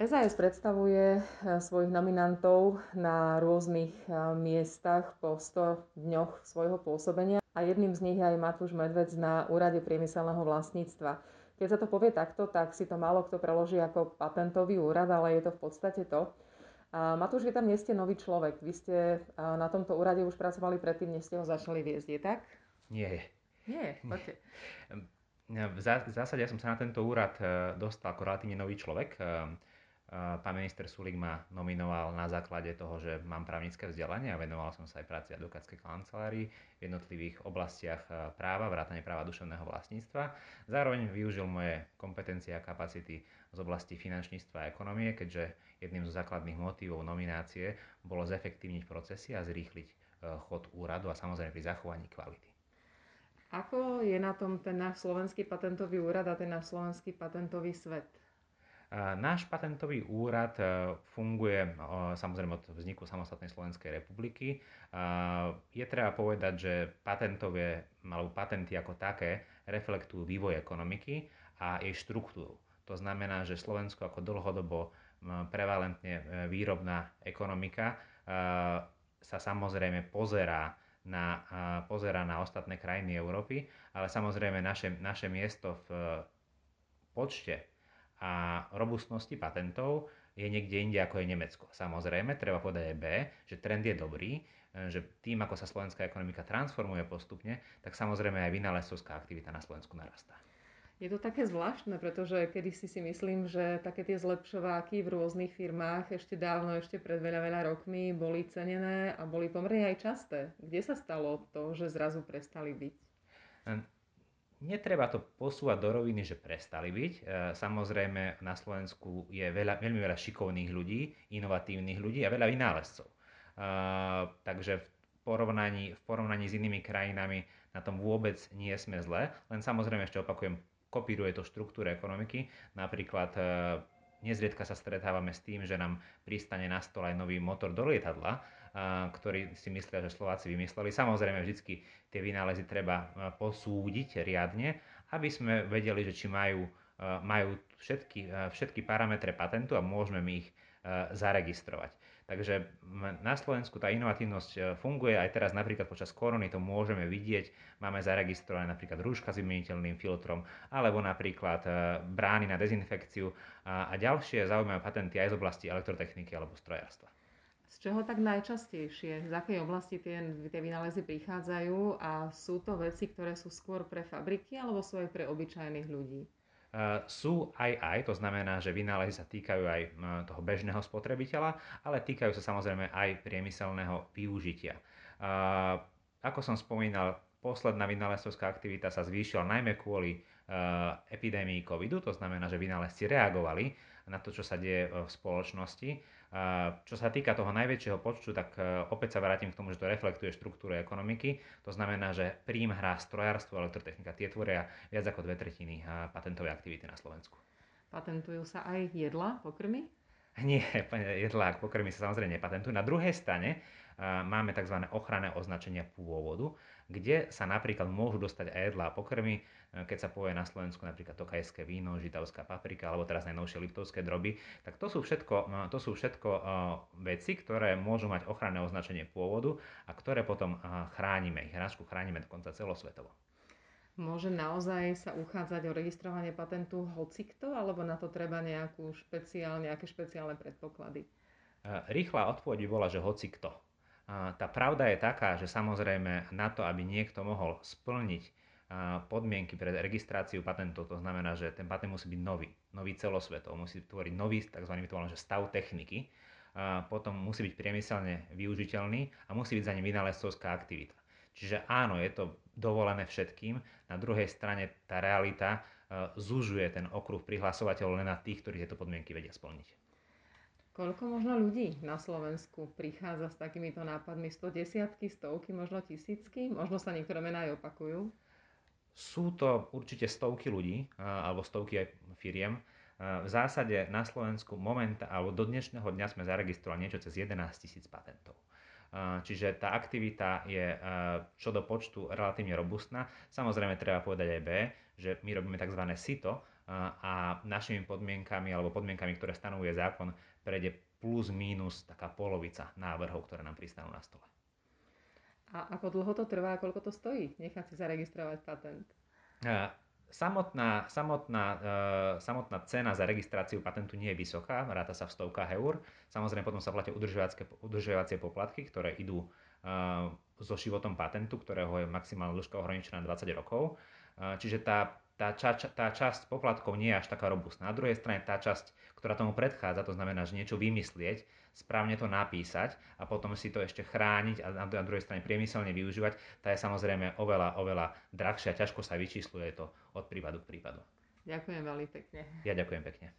SAS predstavuje svojich nominantov na rôznych miestach po 100 dňoch svojho pôsobenia a jedným z nich je aj Matúš Medvec na úrade priemyselného vlastníctva. Keď sa to povie takto, tak si to málo kto preloží ako patentový úrad, ale je to v podstate to. A Matúš, vy tam nie ste nový človek. Vy ste na tomto úrade už pracovali predtým, než ste ho začali viesť, je tak? Nie. Nie, poďte. V zásade ja som sa na tento úrad dostal ako relatívne nový človek. E, Pán minister Sulik ma nominoval na základe toho, že mám právnické vzdelanie a venoval som sa aj práci advokátskej kancelárii v jednotlivých oblastiach eh, práva, vrátane práva duševného vlastníctva. Zároveň využil moje kompetencie a kapacity z oblasti finančníctva a ekonomie, keďže jedným zo základných motívov nominácie bolo zefektívniť procesy a zrýchliť eh, chod úradu a samozrejme pri zachovaní kvality. Ako je na tom ten náš slovenský patentový úrad a ten náš slovenský patentový svet? Náš patentový úrad e, funguje e, samozrejme od vzniku samostatnej Slovenskej republiky. Je treba povedať, že patentové, alebo patenty ako také reflektujú vývoj ekonomiky a jej štruktúru. To znamená, že Slovensko ako dlhodobo prevalentne výrobná ekonomika sa samozrejme pozerá na, pozerá na ostatné krajiny Európy, ale samozrejme naše, naše miesto v počte a robustnosti patentov je niekde inde ako je Nemecko. Samozrejme, treba povedať aj B, že trend je dobrý, e, že tým, ako sa slovenská ekonomika transformuje postupne, tak samozrejme aj vynálezcovská aktivita na Slovensku narastá. Je to také zvláštne, pretože kedy si si myslím, že také tie zlepšováky v rôznych firmách ešte dávno, ešte pred veľa, veľa rokmi boli cenené a boli pomerne aj časté. Kde sa stalo to, že zrazu prestali byť? Netreba to posúvať do roviny, že prestali byť. E, samozrejme, na Slovensku je veľa, veľmi veľa šikovných ľudí, inovatívnych ľudí a veľa vynálezcov. E, takže v porovnaní, v porovnaní s inými krajinami na tom vôbec nie sme zle, len samozrejme ešte opakujem, kopíruje to štruktúru ekonomiky. Napríklad e, nezriedka sa stretávame s tým, že nám pristane na stole aj nový motor do lietadla, ktorý si myslia, že Slováci vymysleli. Samozrejme, vždy tie vynálezy treba posúdiť riadne, aby sme vedeli, že či majú, majú všetky, všetky parametre patentu a môžeme my ich zaregistrovať. Takže na Slovensku tá inovatívnosť funguje, aj teraz napríklad počas korony to môžeme vidieť, máme zaregistrované napríklad rúška s vymeniteľným filtrom, alebo napríklad brány na dezinfekciu a ďalšie zaujímavé patenty aj z oblasti elektrotechniky alebo strojárstva. Z čoho tak najčastejšie? Z akej oblasti tie, tie vynálezy prichádzajú a sú to veci, ktoré sú skôr pre fabriky alebo sú aj pre obyčajných ľudí? Uh, sú aj aj, to znamená, že vynálezy sa týkajú aj toho bežného spotrebiteľa, ale týkajú sa samozrejme aj priemyselného využitia. Uh, ako som spomínal, posledná vynálezcovská aktivita sa zvýšila najmä kvôli epidémii covidu, to znamená, že vynálezci reagovali na to, čo sa deje v spoločnosti čo sa týka toho najväčšieho počtu, tak e, opäť sa vrátim k tomu, že to reflektuje štruktúru ekonomiky. To znamená, že príjm hrá strojárstvo elektrotechnika. Tie tvoria viac ako dve tretiny patentovej aktivity na Slovensku. Patentujú sa aj jedla, pokrmy? Nie, jedlá a pokrmy sa samozrejme nepatentujú. Na druhej strane máme tzv. ochranné označenia pôvodu, kde sa napríklad môžu dostať aj jedlá a pokrmy, keď sa povie na Slovensku napríklad tokajské víno, žitavská paprika alebo teraz najnovšie liptovské droby, tak to sú všetko, to sú všetko veci, ktoré môžu mať ochranné označenie pôvodu a ktoré potom chránime. Ich hráčku chránime dokonca celosvetovo. Môže naozaj sa uchádzať o registrovanie patentu hocikto, alebo na to treba nejakú špeciál, nejaké špeciálne predpoklady? Rýchla odpoveď by bola, že hocikto. Tá pravda je taká, že samozrejme na to, aby niekto mohol splniť podmienky pre registráciu patentov. To znamená, že ten patent musí byť nový, nový celosvetov, musí tvoriť nový tzv. že stav techniky, potom musí byť priemyselne využiteľný a musí byť za ním vynálezcovská aktivita. Čiže áno, je to dovolené všetkým, na druhej strane tá realita zužuje ten okruh prihlasovateľov len na tých, ktorí tieto podmienky vedia splniť. Koľko možno ľudí na Slovensku prichádza s takýmito nápadmi? 100 desiatky, stovky, možno tisícky? Možno sa niektoré mená aj opakujú? Sú to určite stovky ľudí alebo stovky aj firiem. V zásade na Slovensku moment, alebo do dnešného dňa sme zaregistrovali niečo cez 11 tisíc patentov. Čiže tá aktivita je čo do počtu relatívne robustná. Samozrejme treba povedať aj B, že my robíme tzv. SITO, a našimi podmienkami alebo podmienkami, ktoré stanovuje zákon, prejde plus minus taká polovica návrhov, ktoré nám pristanú na stole. A ako dlho to trvá koľko to stojí nechať si zaregistrovať patent? Samotná, samotná, uh, samotná cena za registráciu patentu nie je vysoká, ráta sa v stovkách eur. Samozrejme potom sa platia udržiavacie poplatky, ktoré idú uh, so životom patentu, ktorého je maximálna dĺžka ohraničená 20 rokov. Uh, čiže tá tá, ča, tá časť poplatkov nie je až taká robustná. Na druhej strane tá časť, ktorá tomu predchádza, to znamená, že niečo vymyslieť, správne to napísať a potom si to ešte chrániť a na, na druhej strane priemyselne využívať, tá je samozrejme oveľa, oveľa drahšia, ťažko sa vyčísluje to od prípadu k prípadu. Ďakujem veľmi pekne. Ja ďakujem pekne.